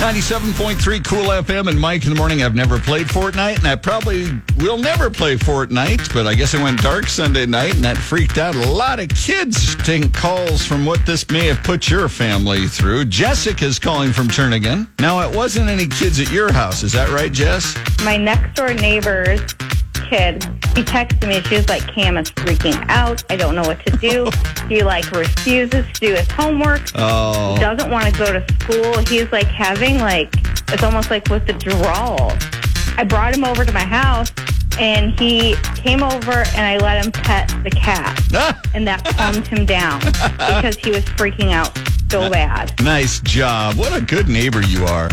97.3 Cool FM and Mike in the morning. I've never played Fortnite, and I probably will never play Fortnite, but I guess it went dark Sunday night, and that freaked out a lot of kids. Taking calls from what this may have put your family through. Jessica's calling from Turnagain. Now, it wasn't any kids at your house. Is that right, Jess? My next door neighbor's kid, she texted me. She was like, Cam is freaking out. I don't know what to do. he like refuses to do his homework. Oh. Doesn't want to go to school. He's like having like, it's almost like withdrawal. I brought him over to my house and he came over and I let him pet the cat. and that calmed him down because he was freaking out so bad. Nice job. What a good neighbor you are.